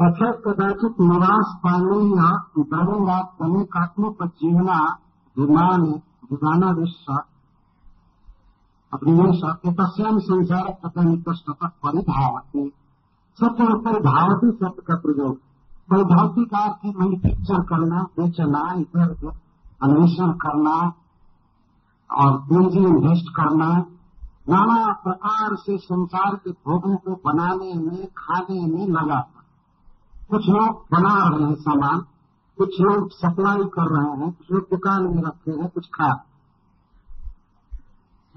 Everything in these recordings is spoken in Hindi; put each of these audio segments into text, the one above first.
अथ कदाचित निवास पाने या दरेगा तमेकात्मोपजीवना विमान विधानादेश अभिनिवेश तस्याम संसार तथा निकष्टता परिधावती सत्य परिधावती सत्य का प्रयोग। परिधावती का अर्थ मैन्युफैक्चर करना, बेचना, इधर अन्वेषण करना और पूंजी इन्वेस्ट करना। नाना प्रकार से संसार के भोगों को बनाने में, खाने में लगा कुछ लोग बना रहे हैं सामान, कुछ लोग सप्लाई कर रहे हैं, कुछ लोग दुकान में रखे हैं, कुछ खा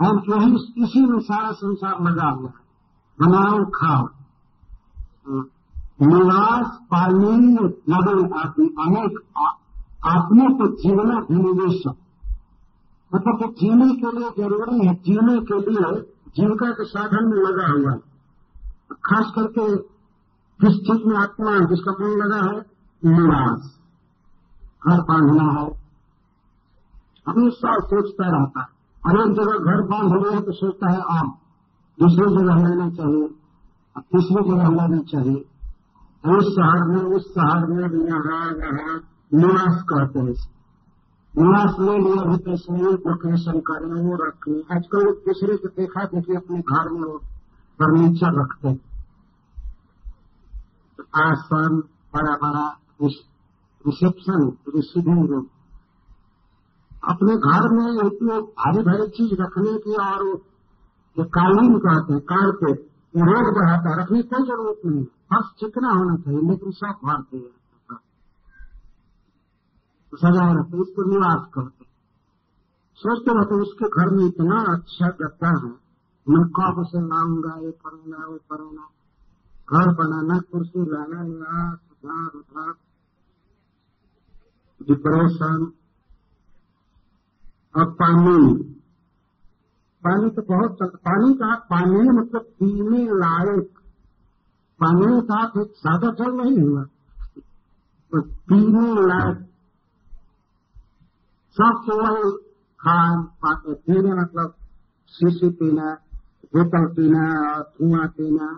और यही इसी में सारा संसार लगा हुआ है। बनाओ, खाओ। निवास पानी लगे आदि अनेक आत्मों को जीवना विनिवेश मतलब कि जीने के लिए ज़रूरी है, जीने के लिए जीविका के साधन में लगा हुआ है। खास करके जिस चीज़ में आत्मा है जिसका मन लगा है, निवास। घर बांधना है। हमेशा सोचता रहता है। और एक जगह घर बाँध लिया तो सोचता है आम दूसरी जगह लेना चाहिए और तीसरी जगह लेना चाहिए। उस शहर में, उस शहर में यहाँ यहाँ निवास करते हैं निवास ले लिया भी पैसे लोकेशन करें, वो रखें। आजकल दूसरे को देखा, देखिए, अपने घर में फर्नीचर रखते हैं। आसन, बड़ा बड़ा रिसेप्शन, रिसीविंग रूम अपने घर में इतनी भारी भारी चीज़ रखने की और जो कालीन कहते हैं कार कारपेट रोज बढ़ाता रखने की ज़रूरत नहीं। फर्श चिकना होना चाहिए, लेकिन सब भरते हैं। तो सजाए रहते इसको निवास करते सोचते रहते उसके घर में इतना अच्छा गद्दा है। मैं कब से लाऊँगा, ये करूँगा वो करूँगा घर बनाना कुर्सी लाना निवास उधार उधार डिप्रेशन और पानी पानी तो बहुत चलता पानी का पानी मतलब पीने लायक पानी का एक सादा जल नहीं हुआ तो पीने लायक सबसे वही खान पीने मतलब शीशी पीना बोतल पीना और धुआँ पीना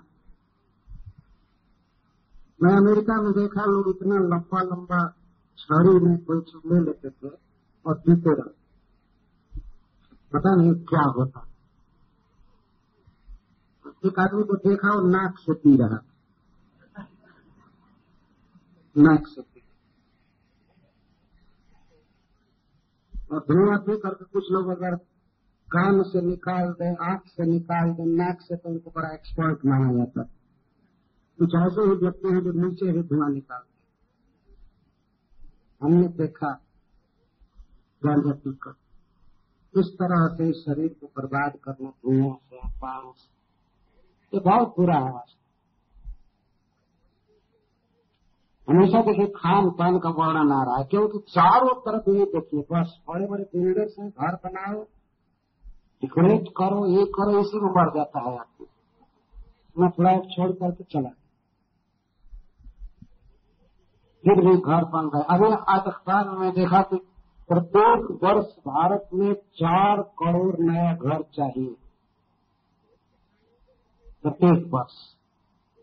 मैं अमेरिका में देखा, लोग इतना लंबा लंबा छड़ी में कोई चीज़ ले लेते थे और पीते रहते पता नहीं क्या होता। एक आदमी को देखा और नाक से पी रहा। नाक से पी। और धुआँ पी करके कुछ लोग अगर कान से निकाल दें, आँख से निकाल दें, नाक से तो उनको बड़ा एक्सपर्ट माना जाता। है कुछ ऐसे ही व्यक्ति हैं जो नीचे ही धुआँ निकालते हमने देखा गांजा पीकर इस तरह से शरीर को बर्बाद करना, धुआँ से, पान से, ये बहुत बुरा है। हमेशा देखिए खान पान का वर्णन आ रहा है, क्योंकि चारों तरफ़ ये देखिए, बस बड़े बड़े बिल्डर्स हैं घर बनाओ डेकोरेट करो, ये करो, इसी में बढ़ जाता है आपको मैं फ्लैट छोड़ करके चला फिर भी घर बन गए अभी आज अखबार में देखा कि प्रत्येक वर्ष भारत में चार करोड़ नया घर चाहिए। प्रत्येक वर्ष।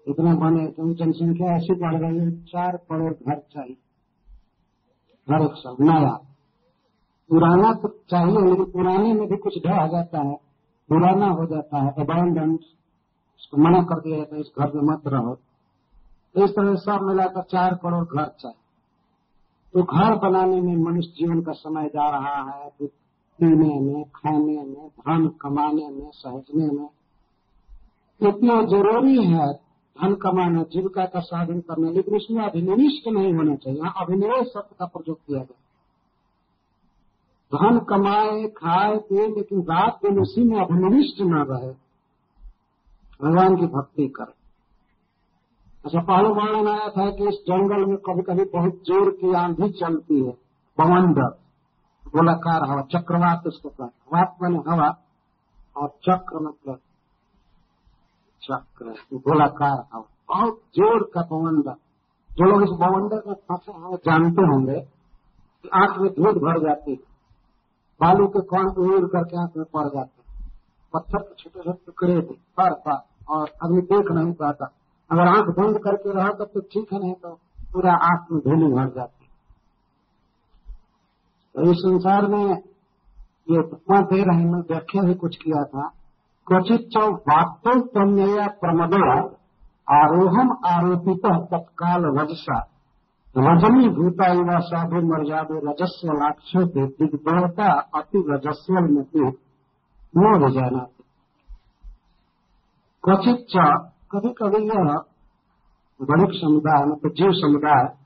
इतने बने तो जनसंख्या ऐसी बढ़ रही है, चार करोड़ घर चाहिए। हर एक साल नया। पुराना तो चाहिए, लेकिन पुराने में भी कुछ ढह जाता है, पुराना हो जाता है अबांडेंस उसको मना कर दिया जाता है, इस घर में मत रहो। इस तरह सब मिलाकर चार करोड़ घर चाहिए तो घर बनाने में मनुष्य जीवन का समय जा रहा है तो पीने में, खाने में, धन कमाने में, सहजने में। इतना ज़रूरी है धन कमाना, जीविका का साधन करना, लेकिन इसमें अभिनिविष्ट नहीं होना चाहिए। यहाँ अभिनिवेश शब्द का प्रयोग किया गया। धन कमाए, खाए, पिए, लेकिन रात दिन उसी में अभिनिविष्ट न रहे। भगवान की भक्ति करे। अच्छा पहले वर्णन आया था कि इस जंगल में कभी कभी बहुत ज़ोर की आंधी चलती है। बवंडर, गोलाकार हवा, चक्रवात उसको कहते वात मैंने हवा और चक्र मतलब चक्र, गोलाकार हवा। बहुत ज़ोर का बवंडर। जो लोग इस बवंडर में फंसे हैं जानते होंगे कि आँख में धूल भर जाती है। बालू के कौन उड़ करके आँख में पड़ जाते हैं। पत्थर के छोटे छोटे टुकड़े थे पर और अभी देख नहीं पाता। अगर आँख बंद करके रहो तब तो ठीक है, नहीं तो पूरा आँख में धूली भर जाती तो इस संसार में ये उपमा दे रहे हैं व्याख्या भी कुछ किया था। क्वचित वाक्योत्तम्य प्रमदो आरोहम आरोपित तत्काल रजसा। रजनी भूता युवा साधु मर्यादे रजस्व लाक्षो दिग्देवता अति रजस्वल मुक्ति न जाना। क्वचित कभी कभी यह गणित समुदाय मतलब जीव समुदाय,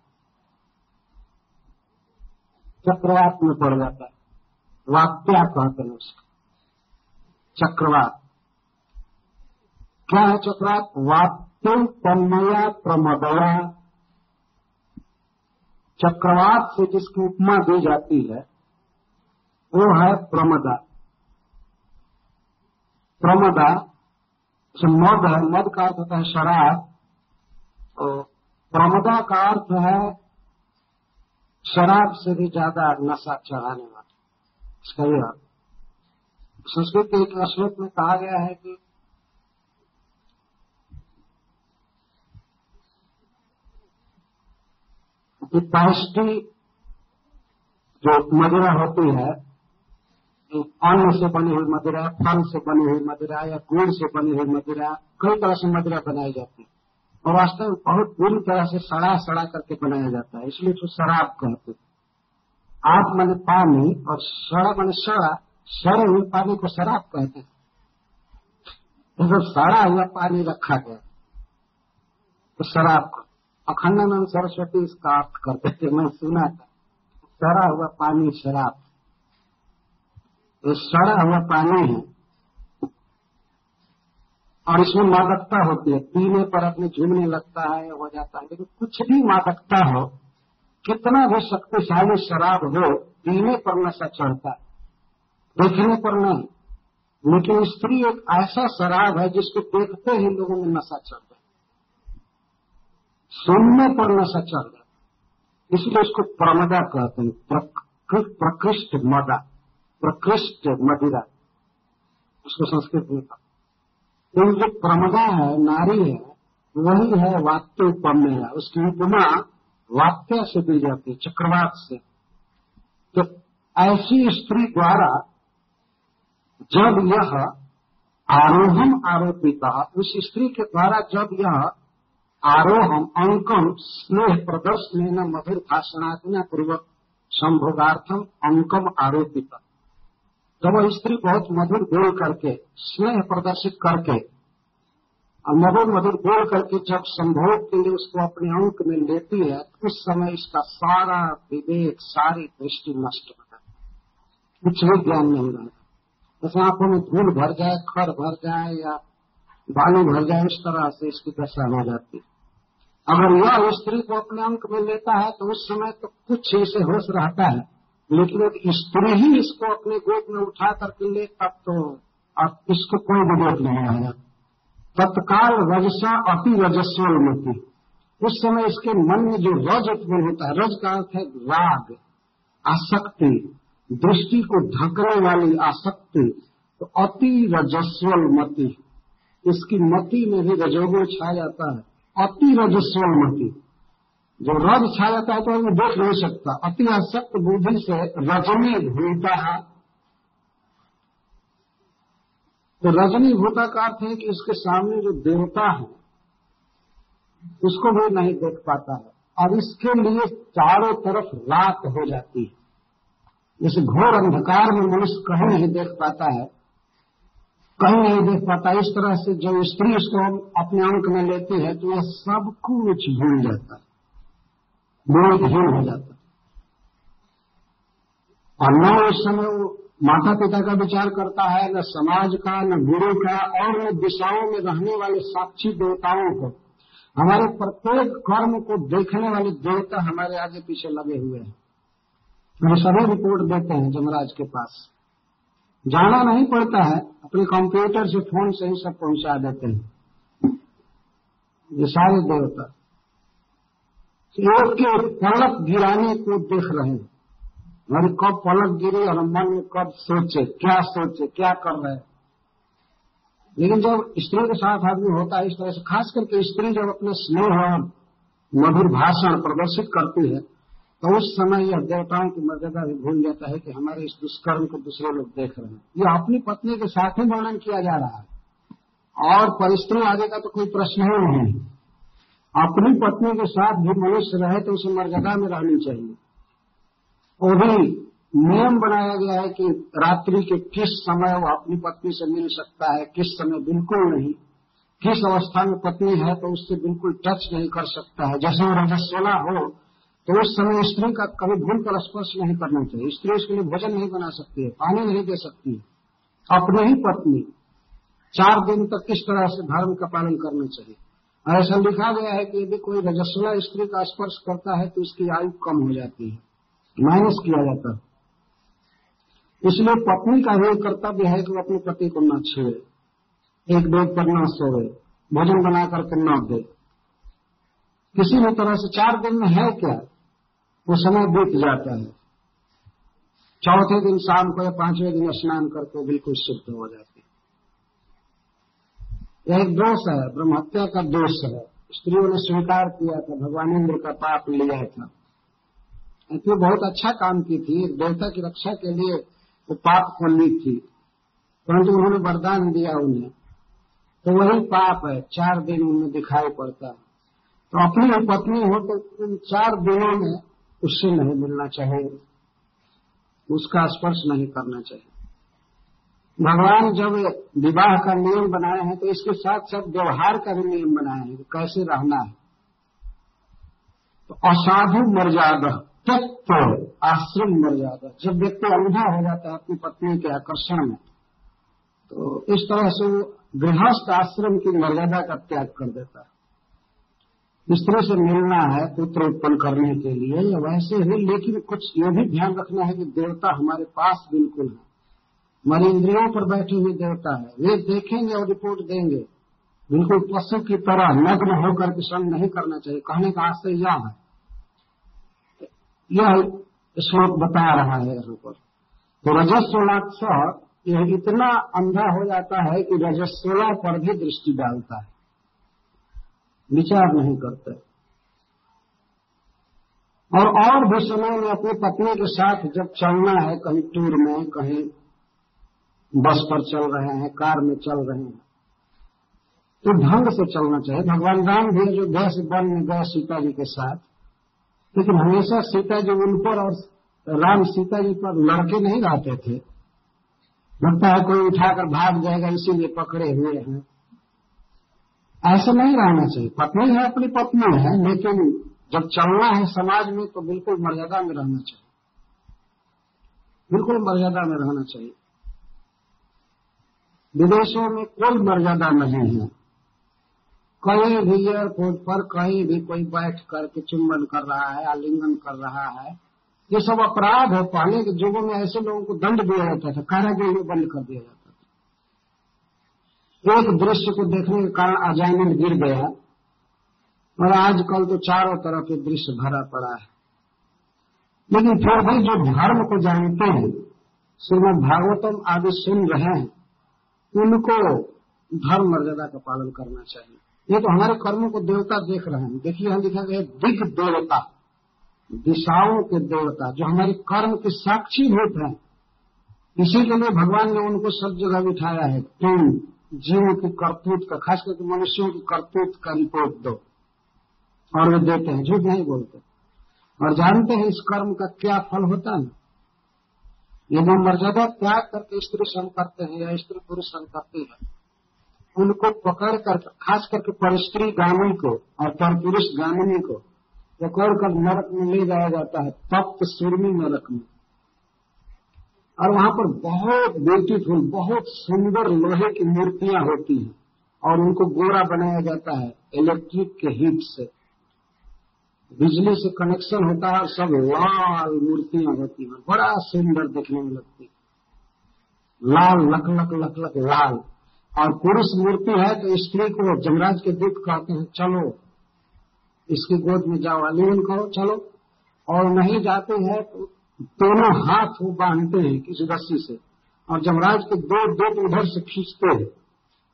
चक्रवात में पड़ जाता है। वाक्या कहते हैं उसका। चक्रवात। क्या है चक्रवात? वाक्य तन्मया प्रमदया। चक्रवात से जिसकी उपमा दी जाती है, वो है प्रमदा। प्रमदा मद है, मद का अर्थ होता है शराब तो प्रमदा का अर्थ है शराब से भी ज़्यादा नशा चढ़ाने वाला। इसका यह संस्कृत के एक श्लोक में कहा गया है कि पैष्टी जो मदिरा होती है अन्न से बनी हुई मदिरा, फल से बनी हुई मदिरा या गुड़ से बनी हुई मदिरा, कई तरह से मदिरा बनाई जाती है। और वास्तव में बहुत बुरी तरह से सड़ा सड़ा करके बनाया जाता है। इसलिए तो शराब कहते हैं। आप मैंने पानी और सड़ा मैंने सड़ा, सड़े हुए पानी को शराब कहते हैं। तो जब सड़ा हुआ पानी रखा गया तो शराब अखंडानंद सरस्वती इसका अर्थ करते थे मैं सुना था, सड़ा हुआ पानी शराब। ये सड़ा हुआ पानी है। और इसमें मादकता होती है। पीने पर अपने झूमने लगता है, हो जाता है। लेकिन कुछ भी मादकता हो, कितना भी शक्तिशाली शराब हो, पीने पर नशा चढ़ता है। देखने पर नहीं। लेकिन स्त्री एक ऐसा शराब है जिसको देखते ही लोगों में नशा चढ़ जाए सुनने पर नशा चढ़ जाए इसलिए इसको प्रमदा कहते हैं। प्रकृष्ट मदा। प्रकृष्ट मदिरा। उसको संस्कृत में कहा। तो जो प्रमदा है, नारी है, वही है वाक्य उपम्य। उसकी उपमा वाक्य से दी जाती है, चक्रवात से। तो ऐसी स्त्री द्वारा जब यह आरोहम आरोपिता, उस स्त्री के द्वारा जब यह आरोहम, अंकम, स्नेह प्रदर्शन मधुर भाषणात्म पूर्वक, संभोगार्थम अंकम आरोपित। जब वह स्त्री बहुत मधुर बोल करके, स्नेह प्रदर्शित करके, और मधुर मधुर बोल करके जब संभोग के लिए उसको अपने अंक में लेती है तो उस समय इसका सारा विवेक, सारी दृष्टि नष्ट हो जाती कुछ भी ज्ञान नहीं रहता। जैसे आँखों में धूल भर जाए, खर भर जाए, या बालू भर जाए, इस तरह से इसकी दशा हो जाती है। अगर यह स्त्री को अपने अंक में लेता है तो उस समय तो कुछ इसे होश रहता है। लेकिन एक स्त्री ही इसको अपने गोद में उठा करके ले, तब तो अब इसको कोई विरोध नहीं आया तत्काल रजसा अति रजस्वल मती उस समय इसके मन में जो रज उत्पन्न होता है, रज का अर्थ है राग, आसक्ति, दृष्टि को ढकने वाली आसक्ति तो अति रजस्वल मति। इसकी मति में भी रजोगो छा जाता है। अति रजस्वल मति। जो रज छा जाता है तो वो देख नहीं सकता। अति आसक्त बुद्धि से रजनी भूता है। तो रजनी भूता का अर्थ है कि इसके सामने जो देवता है, उसको भी नहीं देख पाता है। और इसके लिए चारों तरफ़ रात हो जाती है। इस घोर अंधकार में मनुष्य कहीं नहीं देख पाता है। कहीं नहीं देख पाता। इस तरह से जब स्त्री इसको अपने अंक में लेती है तो यह सब कुछ भूल जाता है। विवेकहीन हो जाता। और न उस समय वो माता पिता का विचार करता है, न समाज का, न गुरु का, और न दिशाओं में रहने वाले साक्षी देवताओं को। हमारे प्रत्येक कर्म को देखने वाले देवता हमारे आगे पीछे लगे हुए हैं। वे सभी रिपोर्ट देते हैं जमराज के पास। जाना नहीं पड़ता है, अपने कंप्यूटर से फ़ोन से ही सब पहुँचा देते हैं। ये सारे देवता। एक के पलक गिराने को देख रहे हैं। हमारी कब पलक गिरी और मन में कब सोचे, क्या सोचे, क्या कर रहे हैं। लेकिन जब स्त्री के साथ आदमी होता है, इस तरह से खास करके स्त्री जब अपने स्नेह और मधुर भाषण प्रदर्शित करती है तो उस समय यह देवताओं की मर्यादा भी भूल जाता है कि हमारे इस दुष्कर्म को दूसरे लोग देख रहे हैं। यह अपनी पत्नी के साथ ही वर्णन किया जा रहा है। और परिस्त्री आगे का तो कोई प्रश्न ही नहीं अपनी पत्नी के साथ भी मनुष्य रहे तो उसे मर्यादा में रहनी चाहिए। और भी नियम बनाया गया है कि रात्रि के किस समय वो अपनी पत्नी से मिल सकता है, किस समय बिल्कुल नहीं। किस अवस्था में पत्नी है तो उससे बिल्कुल टच नहीं कर सकता है। जैसे वो रजस्वला हो तो उस समय स्त्री का कभी भूल कर स्पर्श नहीं करना चाहिए। स्त्री उसके लिए भोजन नहीं बना सकती है, पानी नहीं दे सकती है। अपनी ही पत्नी, चार दिन तक किस तरह से धर्म का पालन करना चाहिए। ऐसा लिखा गया है कि यदि कोई रजस्वला स्त्री का स्पर्श करता है तो उसकी आयु कम हो जाती है माइनस किया जाता है। इसलिए पत्नी का भी कर्तव्य है कि वो अपने पति को न छुए, एक बेड पर न सोए, भोजन बना करके न दे। किसी भी तरह से चार दिन में है क्या? वो समय बीत जाता है। चौथे दिन शाम को या पाँचवें दिन स्नान करके बिल्कुल शुद्ध हो जाता है। यह दोष है, ब्रह्महत्या का दोष है। स्त्रियों ने स्वीकार किया था भगवान इंद्र का पाप लिया था। तो बहुत अच्छा काम की थी देवता की रक्षा के लिए वो पाप को ली थी। परंतु उन्होंने वरदान दिया उन्हें। तो वही पाप है, चार दिन उनमें दिखाई पड़ता। है तो अपनी पत्नी हो तो उन चार दिनों में उससे नहीं मिलना चाहिए। उसका स्पर्श नहीं करना चाहिए। भगवान जब विवाह का नियम बनाए हैं तो इसके साथ साथ व्यवहार का भी नियम बनाए हैं कैसे रहना है। तो असाधु मर्यादा तत्व आश्रम मर्यादा जब व्यक्ति अंधा हो जाता है अपनी पत्नी के आकर्षण में तो इस तरह से वो गृहस्थ आश्रम की मर्यादा का त्याग कर देता है। स्त्री से मिलना है पुत्र उत्पन्न करने के लिए, या वैसे ही, लेकिन कुछ ये भी ध्यान रखना है कि देवता हमारे पास बिल्कुल है। हमारी इंद्रियों पर बैठे हुए देवता है। वे देखेंगे और रिपोर्ट देंगे। बिल्कुल पशु की तरह नग्न होकर के संग नहीं करना चाहिए। कहने का आशय यह है। यह श्लोक बता रहा है यहाँ पर। तो रजस्वलाक्ष, यह इतना अंधा हो जाता है कि रजस्वला पर भी दृष्टि डालता है। विचार नहीं करते। और और भी समय में अपनी पत्नी के साथ जब चलना है कहीं टूर में, कहीं बस पर चल रहे हैं, कार में चल रहे हैं। तो ढंग से चलना चाहिए। भगवान राम भी अयोध्या से वन में गए सीता जी के साथ, लेकिन हमेशा सीता जी उन पर और राम सीता जी पर लड़के नहीं रहते थे। लगता है कोई उठाकर भाग जाएगा इसीलिए पकड़े हुए हैं। ऐसा नहीं रहना चाहिए। पत्नी है, अपनी पत्नी है, लेकिन जब चलना है समाज में तो बिल्कुल मर्यादा में रहना चाहिए। बिल्कुल मर्यादा में रहना चाहिए। विदेशों में कोई मर्यादा नहीं है। कहीं भी एयरपोर्ट पर कहीं भी कोई बैठ करके चुम्बन कर रहा है, आलिंगन कर रहा है, ये सब अपराध है। पहले के युगों में ऐसे लोगों को दंड दिया जाता था कारागृह में बंद कर दिया जाता था। एक दृश्य को देखने के कारण अजानंद गिर गया, और आजकल तो चारों तरफ़ ये दृश्य भरा पड़ा है। लेकिन फिर भी जो धर्म को जानते हैं श्रीमद भागवतम आदि सुन रहे हैं उनको धर्म मर्यादा का पालन करना चाहिए। ये तो हमारे कर्मों को देवता देख रहे हैं। देखिए, हम लिखा गया दिग देवता, दिशाओं के देवता, जो हमारे कर्म के साक्षी भूत हैं। इसी के लिए भगवान ने उनको सब जगह बिठाया है। तुम, जीवों की करतूत का, खास करके मनुष्यों की करतूत का रिपोर्ट दो। और वे देते हैं, झूठ नहीं बोलते। और जानते हैं इस कर्म का क्या फल होता है? यदि मर्यादा त्याग करके स्त्री संग करते हैं या स्त्री पुरुष संग करती है। उनको पकड़ कर, खास करके पर स्त्री गामी को और पर पुरुष गामिनी को पकड़ कर नरक में ले जाया जाता है, तप्त सुरमी नरक में। और वहाँ पर बहुत ब्यूटीफुल बहुत सुंदर लोहे की मूर्तियाँ होती हैं और उनको गोरा बनाया जाता है इलेक्ट्रिक के हीट से। बिजली से कनेक्शन होता है और सब लाल मूर्तियाँ होती हैं। बड़ा सुंदर देखने में लगती है। लाल, लक लक लक लक, लाल। और पुरुष मूर्ति है तो स्त्री को जमराज के दूत कहते हैं, चलो, इसकी गोद में जाओ अलीन करो, चलो। और नहीं जाते हैं तो दोनों हाथ वो बांधते हैं किसी रस्सी से। और जमराज के दो दो उधर से खींचते हैं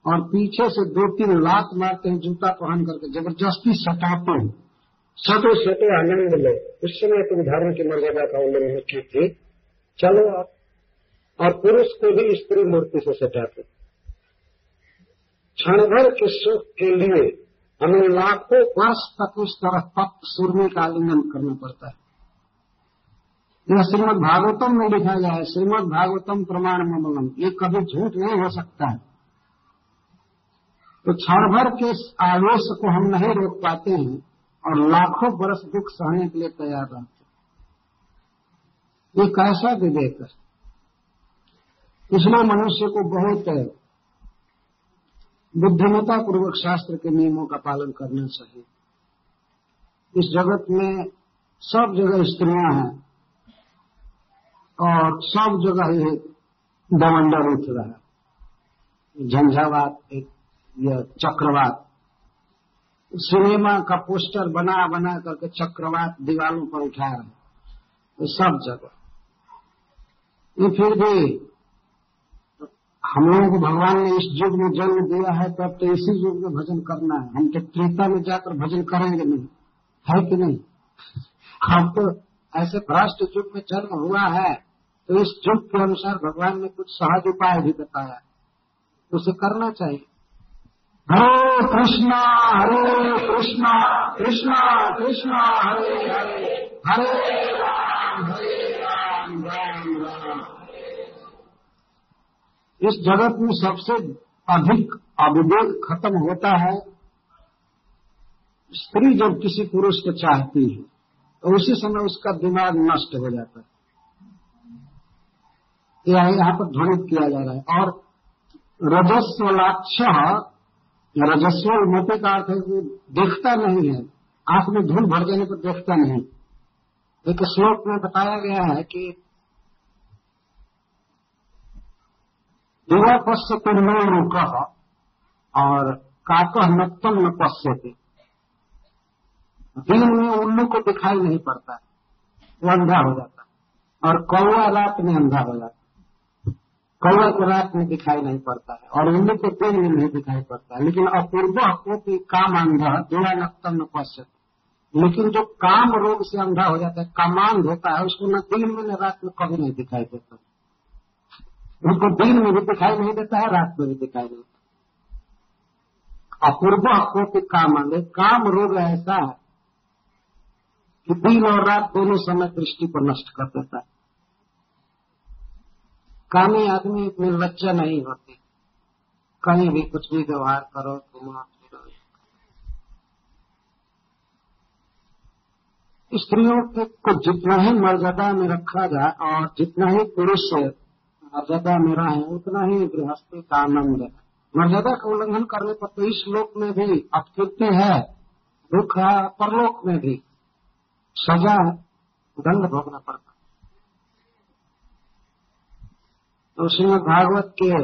और पीछे से दो तीन लात मारते हैं, जूता पहन करके, ज़बरदस्ती सटाते हैं। सटो सटो आनंद लो। उस समय तुम धर्म की मर्यादा का उल्लंघन की थी। चलो आप। और पुरुष को भी स्त्री मूर्ति से सटाते क्षण भर के सुख के लिए हमें लाखों वर्ष तक इस तरह तप्त सूर्य का आलिंगन करना पड़ता है। यह श्रीमद भागवतम में लिखा गया है। श्रीमद भागवतम प्रमाण ममलम ये कभी झूठ नहीं हो सकता है। तो क्षण भर के आवेश को हम नहीं रोक पाते हैं। और लाखों बरस दुख सहने के लिए तैयार रहते ये कैसा विवेक है इसलिए मनुष्य को बहुत बुद्धिमता पूर्वक शास्त्र के नियमों का पालन करना चाहिए। इस जगत में सब जगह स्त्रियाँ हैं और सब जगह ये दमंडर उठ रहा। है झंझावात एक, यह चक्रवात। सिनेमा का पोस्टर बना बना करके चक्रवात दीवारों पर उठा रहे तो सब जगह। ये फिर भी हम लोगों को भगवान ने इस युग में जन्म दिया है तो अब तो इसी युग में भजन करना है। हम तो त्रेता में जाकर भजन करेंगे नहीं। है कि नहीं? हम तो ऐसे भ्रष्ट युग में जन्म हुआ है तो इस युग के अनुसार भगवान ने कुछ सहज उपाय भी बताया। उसे करना चाहिए। हरे कृष्णा हरे कृष्णा कृष्णा कृष्णा, हरे हरे। हरे राम हरे राम राम राम। इस जगत में सबसे अधिक अविवेक खत्म होता है स्त्री जब किसी पुरुष को चाहती है तो उसी समय उसका दिमाग नष्ट हो जाता है। यह पर ध्वनित किया जा रहा है। और रजस्व मोटे का अर्थ है कि देखता नहीं है। आँख में धूल भर जाने पर देखता नहीं। एक श्लोक में बताया गया है कि दिवा पश्य निर्मल कह और काकह नक्तम न पश्यते दिन में उल्लू को दिखाई नहीं पड़ता। वो अंधा हो जाता और कौआ रात में अंधा हो जाता कौआ को रात में दिखाई नहीं पड़ता है और उल्लू को दिन में नहीं दिखाई पड़ता है। लेकिन अपूर्व को काम अंधा जोड़ा नक्तम न पश्य लेकिन जो काम रोग से अंधा हो जाता है कामांध होता है, उसको न दिन में न रात में कभी नहीं दिखाई देता। उनको दिन में भी दिखाई नहीं देता है, रात में भी दिखाई नहीं देता अपूर्व को काम अंध। काम रोग ऐसा है कि दिन और रात दोनों समय दृष्टि को नष्ट कर देता है। कामी आदमी इतने लज्जा नहीं होती। कहीं भी कुछ भी व्यवहार करो घुमा फिरो स्त्रियों के जितना ही मर्यादा में रखा जाए और जितना ही पुरुष मर्यादा में रहे, उतना ही गृहस्थी का आनंद। है मर्यादा का उल्लंघन करने पर तो इस लोक में भी अपकृति है, दुख है, परलोक में भी। सजा, दंड भोगना पड़ता तो श्रीमद भागवत के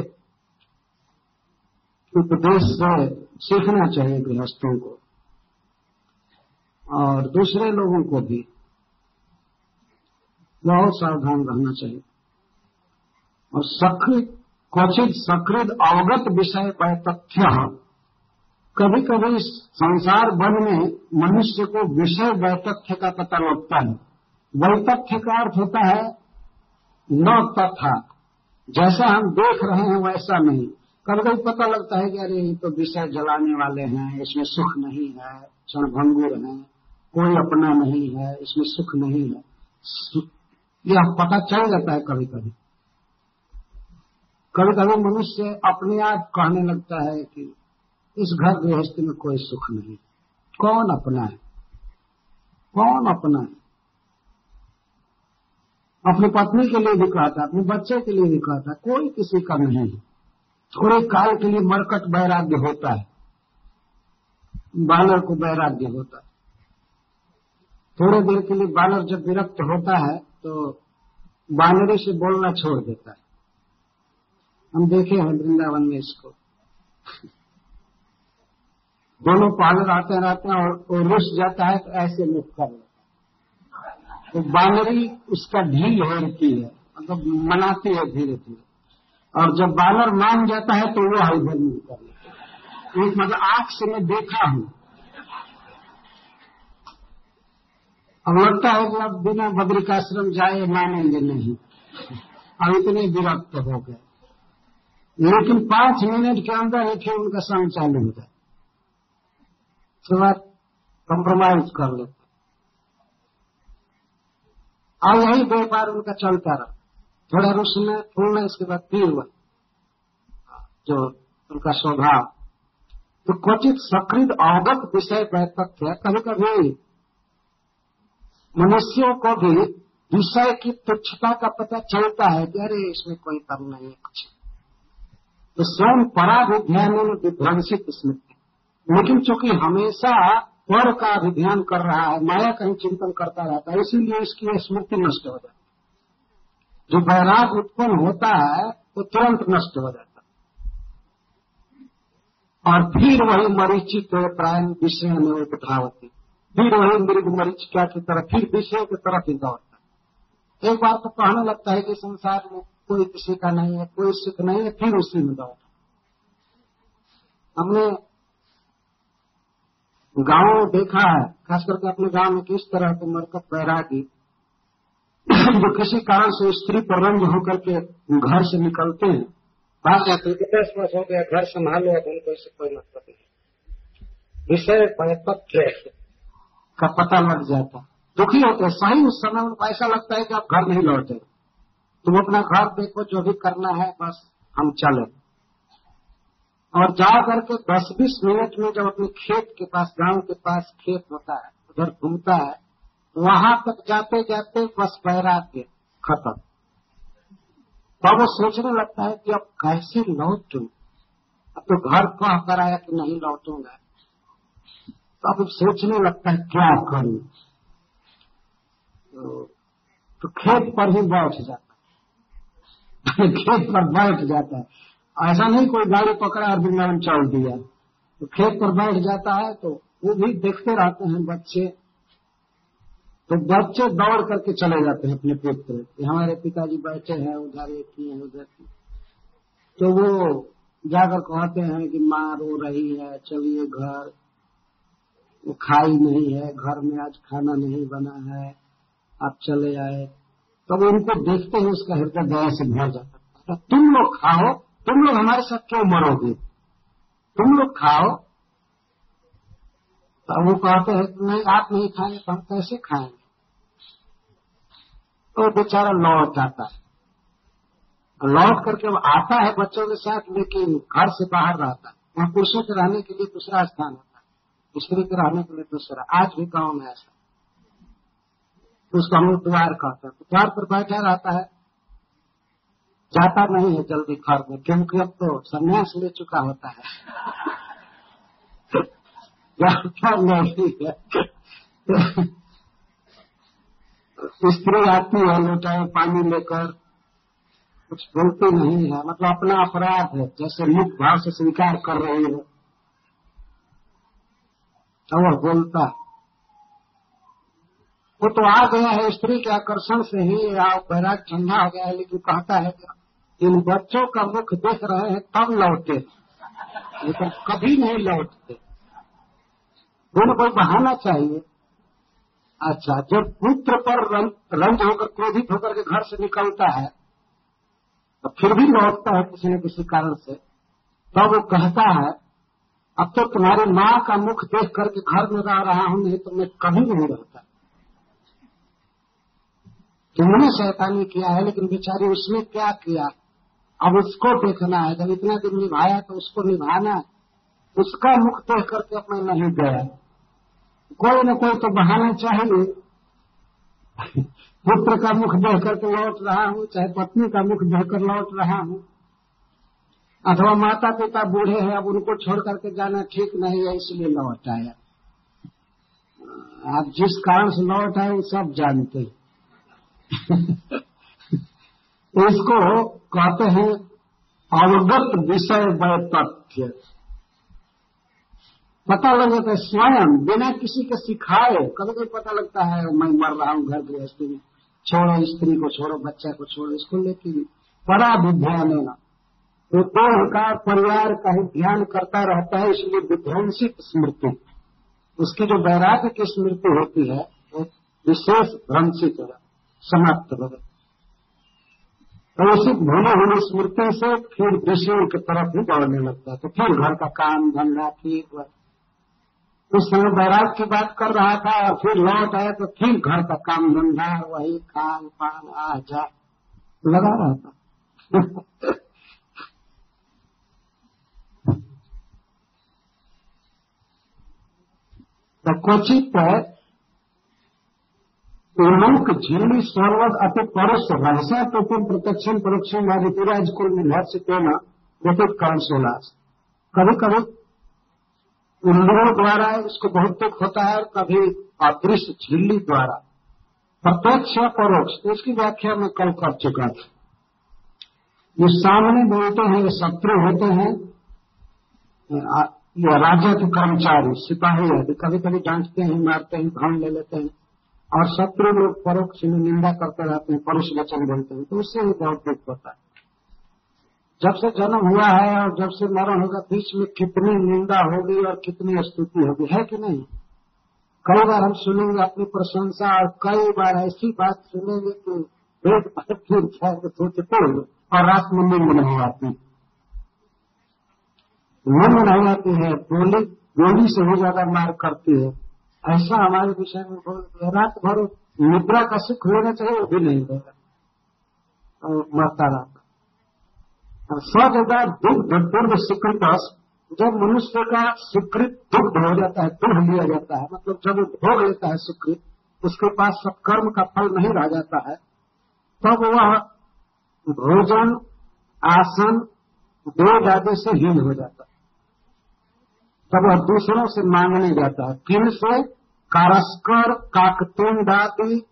उपदेश से सीखना चाहिए गृहस्थों को। और दूसरे लोगों को भी बहुत सावधान रहना चाहिए। और सकृत क्वचित सकृत अवगत विषय पर तथ्य कभी कभी संसार वन में मनुष्य को विषय वैतथ्य का पता लगता है। वैतथ्य का अर्थ होता है न तथा। जैसा हम देख रहे हैं वैसा नहीं। कभी कभी पता लगता है कि अरे, ये तो विषय जलाने वाले हैं, इसमें सुख नहीं है क्षणभंगुर है, कोई अपना नहीं है, इसमें सुख नहीं है। यह पता चल जाता है कभी कभी। कभी कभी मनुष्य अपने आप कहने लगता है कि इस घर गृहस्थी में कोई सुख नहीं। कौन अपना है? कौन अपना है? अपनी पत्नी के लिए भी कहता अपने बच्चे के लिए भी कहता कोई किसी का नहीं। थोड़े काल के लिए मरकट वैराग्य होता है। बानर को वैराग्य होता है। थोड़े देर के लिए बानर जब विरक्त होता है तो बानरी से बोलना छोड़ देता है। हम देखे हैं वृंदावन में इसको। दोनों पालर आते रहते हैं और रुस जाता है तो ऐसे मुख कर तो बानरी उसका ढील होती है मतलब मनाती है धीरे धीरे। और जब बानर मान जाता है तो वो हलधल नहीं कर एक मतलब आँख से मैं देखा हूँ। अब लगता है कि अब बिना बद्रिकाश्रम जाए मानेंगे नहीं। अब इतने विरक्त हो गए। लेकिन पाँच मिनट के अंदर ही फिर उनका संग चालू हो। जाए उसके बाद कंप्रोमाइज कर लेते और यही व्यापार उनका चलता रहा थोड़ा रुसना फूलना इसके बाद फिर हुआ। जो उनका स्वभाव। तो क्वचित सकृत अवगत विषय तथ्य कभी कभी मनुष्यों को भी विषय की तुच्छता का पता चलता है कि अरे, इसमें कोई पल नहीं है कुछ। तो स्वयं पराभिध्यान विध्वंसित स्मृति लेकिन चूँकि हमेशा पर का भी ध्यान कर रहा है, माया का ही चिंतन करता रहता है, इसीलिए इसकी स्मृति नष्ट हो जाती है। जो बैराग उत्पन्न होता है, वो तुरंत नष्ट हो जाता और फिर वही मरीचित प्राण विषय में उपधावती फिर वही मृग मरीचिका की तरफ़ फिर विषय की तरफ़ ही दौड़ता एक बार तो कहने लगता है कि संसार में कोई किसी का नहीं है, कोई सुख नहीं है, फिर उसी में दौड़ता हमने गाँव देखा है खास करके अपने गाँव में किस तरह के मरकत बैरागी जो किसी कारण से स्त्री पर रंग होकर के घर से निकलते हैं। बात हैं दस वर्ष हो गया, घर संभालो, अब उनको इससे कोई मतलब नहीं। विषय तथ्य का पता लग जाता। दुखी होते सही उस समय उनको ऐसा लगता है कि आप घर नहीं लौटे। तुम अपना घर देखो, जो भी करना है, बस हम चले। और जा करके दस बीस मिनट में जब अपने खेत के पास गाँव के पास खेत होता है उधर घूमता है वहाँ तक जाते जाते बस के खत्म। तब वो सोचने लगता है कि अब कैसे लौटू? अब तो घर कह कर आया कि नहीं लौटूँगा? तो अब सोचने लगता है क्या करूँ? तो, तो खेत पर ही बैठ जाता है। खेत पर बैठ जाता है। ऐसा नहीं कोई गाड़ी पकड़ा और वृंदावन चल दिया। तो खेत पर बैठ जाता है तो वो भी देखते रहते हैं बच्चे। तो बच्चे दौड़ करके चले जाते हैं अपने पुत्र हमारे पिताजी बैठे हैं, उधर एक ही है, उधर तो वो जाकर कहते हैं कि माँ रो रही है, चलिए घर। वो खाई नहीं है, घर में आज खाना नहीं बना है, आप चले आए। तब तो उनको देखते ही उसका हृदय दया से भर जाता तो तुम लोग खाओ तुम लोग हमारे साथ क्यों मरोगे? तुम लोग खाओ। तो वो कहते हैं कि नहीं, आप नहीं खाएँगे तो हम कैसे खाएँगे? तो बेचारा लौट जाता है। लौट करके वो आता है बच्चों के साथ, लेकिन घर से बाहर रहता है। वहाँ पुरुषों के रहने के लिए दूसरा स्थान होता है। स्त्री के रहने के लिए दूसरा। आज भी गाँव में ऐसा उसको हम लोग द्वार कहते हैं। द्वार पर बैठा रहता है। जाता नहीं है जल्दी घर में, क्योंकि अब तो संन्यास ले चुका होता है। नहीं है। स्त्री आती है लोटा में पानी लेकर, कुछ बोलती नहीं है मतलब अपना अपराध है, जैसे मुक्त भाव से स्वीकार कर रही है। तो वह बोलता, वो तो आ गया है, स्त्री के आकर्षण से ही बैराग ठंडा हो गया है, लेकिन कहता है कि इन बच्चों का मुख देख रहे हैं, तब लौटे। लेकिन कभी नहीं लौटते। दोनों कोई बहाना चाहिए। अच्छा जब पुत्र पर रंज होकर क्रोधित होकर के घर से निकलता है तो फिर भी लौटता है किसी न किसी कारण से। तब तो वो कहता है, अब तो तुम्हारी माँ का मुख देख करके घर में रह रहा हूँ, नहीं तो मैं कभी नहीं रहता। तुमने शैतानी किया है, लेकिन बेचारी उसने क्या किया? अब उसको देखना है। जब इतना दिन निभाया तो उसको निभाना उसका मुख देख करके अपने नहीं गया। कोई न कोई तो बहाना चाहिए। पुत्र का मुख देख करके लौट रहा हूँ, चाहे पत्नी का मुख देख लौट रहा हूँ। अथवा माता पिता बूढ़े हैं, अब उनको छोड़ करके जाना ठीक नहीं है, इसलिए लौट आया। आप जिस कारण से लौट आए, वो सब जानते हैं। इसको कहते हैं अवगत विषय व तथ्य पता लग जाता है स्वयं, बिना किसी के सिखाए। कभी कभी पता लगता है, मैं मर रहा हूँ घर गृहस्थी में। छोड़ो स्त्री को छोड़ो, बच्चा को छोड़ो, इसको लेकिन विद्या लेना तो देह का परिवार का ही ध्यान करता रहता है, इसलिए विध्वंसित स्मृति। उसकी जो वैराग्य की स्मृति होती है, वो विशेष भ्रंसित होगा समाप्त होगा तो उसी भूले हुई स्मृति से फिर विषयों की तरफ़ ही दौड़ने लगता है। तो फिर घर का काम धंधा फिर उस समय बैराग की बात कर रहा था और फिर लौट आया तो फिर घर का काम धंधा, वही खान पान आ जा लगा रहा था तो क्वचित उन्मुख झिल्ली सर्वद अति परुष रहसा तो तुम प्रत्यक्षण परोक्षण ऋतुराज कुल निर्भर व्यतीत करण सोलास कभी कभी इंद्रियों द्वारा इसको बहुत दुख होता है और कभी अदृश्य झिल्ली द्वारा। प्रत्यक्ष या परोक्ष तो इसकी व्याख्या मैं कल कर चुका था। ये सामने बोलते हैं, ये शत्रु होते हैं या राजा के कर्मचारी, सिपाही है कभी कभी डांटते हैं, मारते हैं धन ले लेते हैं। और शत्रु लोग परोक्ष में निंदा करते रहते हैं, परोक्ष वचन बोलते हैं तो उससे भी बहुत दुख होता है। जब से जन्म हुआ है और जब से मरण होगा बीच में कितनी निंदा होगी और कितनी स्तुति होगी, है कि नहीं? कई बार हम सुनेंगे अपनी प्रशंसा और कई बार ऐसी बात सुनेंगे कि एक बार फिर जाए सोचते और रात में नींद नहीं आती। मन नहीं आती है गोली गोली से भी ज़्यादा मार करती है। ऐसा हमारे विषय में बोल रात भर निद्रा का सुख लेना चाहिए, वो भी नहीं देगा तो मरता रहता सजदा दुग्ध दुर्ग स्वीकृत जब मनुष्य का स्वीकृत दुग्ध हो जाता है दुख लिया जाता है मतलब जब वो भोग लेता है स्वीकृत उसके पास सब कर्म का फल नहीं रह जाता है, तब वह भोजन, आसन, वेद आदि से हीन हो जाता है। तब वह दूसरों से मांगने जाता है। किन से कारस्कर काकतुंड आदि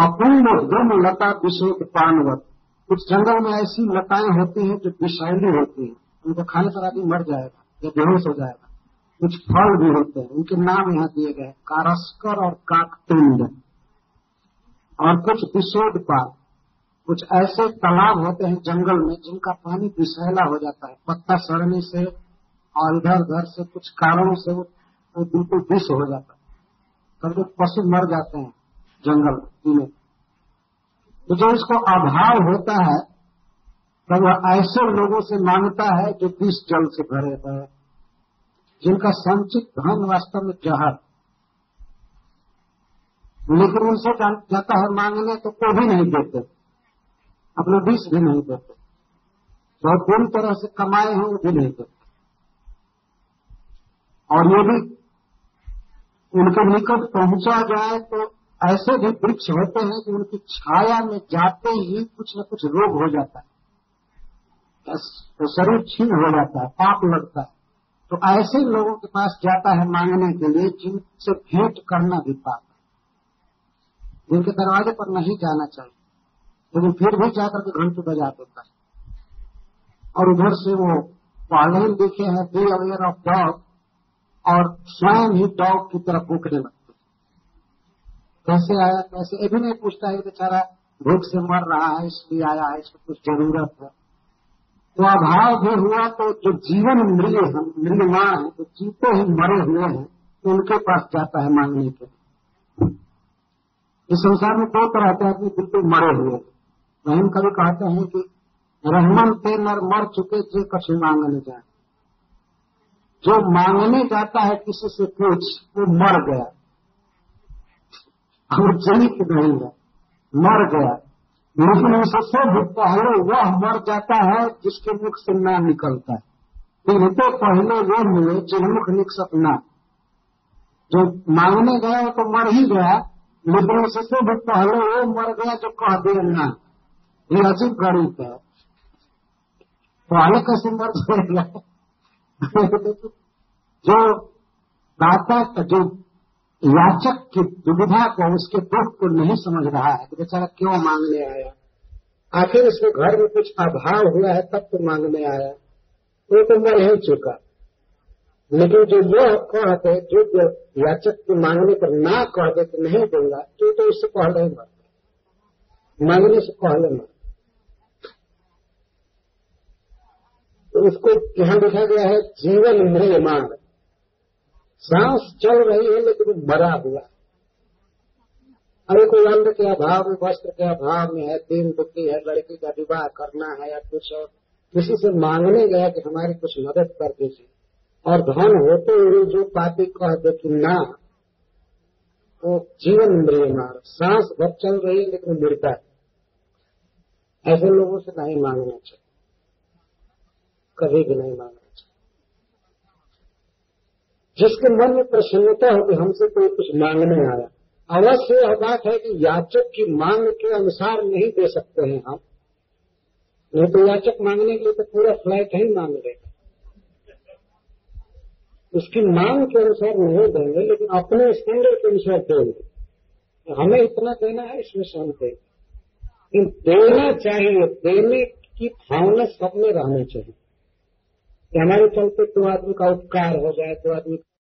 अपूर्ण दम लता विशोध पानवत। कुछ जंगल में ऐसी लताएँ होती हैं जो विषैली होती हैं। उनको खाने पर आदमी मर जाएगा या बेहोश हो जाएगा। कुछ फल भी होते हैं। उनके नाम यहाँ दिए गए कारस्कर और काकतुंड। और कुछ विशोध पाल। कुछ ऐसे तालाब होते हैं जंगल में जिनका पानी विषैला हो जाता है। पत्ता सड़ने से और इधर उधर से कुछ कारणों से वो, बिल्कुल विष हो जाता। है कभी पशु मर जाते हैं जंगल में। तो जब इसको अभाव होता है तब वह ऐसे लोगों से माँगता है जो विष जल से भरे हैं जिनका संचित धन वास्तव में जहर लेकिन उनसे जाता है मांगने तो कोई भी नहीं देते। अपने विष भी नहीं देते। बहुत बुरी तरह से कमाए हैं वो भी नहीं देते। और यदि उनके निकट पहुँचा जाए तो ऐसे भी वृक्ष होते हैं कि उनकी छाया में जाते ही कुछ न कुछ रोग हो जाता है। तो शरीर छीन हो जाता है, पाप लगता है। तो ऐसे लोगों के पास जाता है मांगने के लिए जिनसे भेंट करना भी पाप है। जिनके दरवाजे पर नहीं जाना चाहिए। लेकिन फिर भी जाकर के घंटे बजा देता है। और उधर से वो पहले ही लिखे हैं बी अवेयर ऑफ़ डॉग और स्वयं ही डॉग की तरफ़ भूखने लगते कैसे आया, कैसे? ये भी नहीं पूछता है बेचारा भूख से मर रहा है, इसलिए आया है, इसको कुछ ज़रूरत है। तो अभाव भी हुआ तो जो जीवन मृग मृगमान है तो जीते ही मरे हुए हैं तो उनके पास जाता है मांगने के इस संसार में दो तरह के आदमी बिल्कुल मरे हुए हम कभी कहते हैं कि रहमन पे नर मर चुके, जे कछु मांगने जाए। जो मांगने जाता है किसी से कुछ वो मर गया। और जीवित नहीं है, मर गया। लेकिन भी पहले वह मर जाता है जिसके मुख से ना निकलता है। इनके पहले वो मिले जिनमुख निकसत ना। जो मांगने गया तो मर ही गया, लेकिन भी पहले वो मर गया जो कह दे ना। ये अजीब गणित है। पहले कैसे मर जाएगा जो दाता जो याचक की दुविधा को उसके दुख को नहीं समझ रहा है कि बेचारा क्यों मांगने आया? आखिर उसके घर में कुछ अभाव हुआ है, तब तो मांगने आया। वो तो मर ही चुका। लेकिन जो वो कहते जो याचक के मांगने पर ना कहते कि नहीं दूँगा। तो तो उससे पहले ही मर मांगने से पहले मर तो उसको यहाँ लिखा गया है जीवन म्रियमान सांस चल रही है, लेकिन मरा हुआ। अरे कोई अन्न के अभाव में वस्त्र के अभाव में है, दिन दुखी है, लड़की का विवाह करना है या कुछ और। किसी से मांगने गया कि हमारी कुछ मदद कर दीजिए। और धन होते हुए जो पापी कह दे कि ना वो जीवन इंद्रिय मार सांस भर चल रही है, लेकिन मृता है। ऐसे लोगों से नहीं मांगना चाहिए। कभी भी नहीं मांगना चाहिए जिसके मन में प्रसन्नता हो कि हमसे कोई कुछ मांगने आया। अवश्य यह बात है कि याचक की मांग के अनुसार नहीं दे सकते हैं हम। नहीं तो याचक मांगने के लिए तो पूरा फ्लैट ही मांग लेगा। उसकी मांग के अनुसार नहीं देंगे, लेकिन अपने स्टैंडर्ड के अनुसार देंगे। हमें इतना देना है, इसमें से देंगे। देना चाहिए, देने की भावना सब में रहनी चाहिए। हमारे चलते तो आदमी का उपकार हो जाए तो आदमी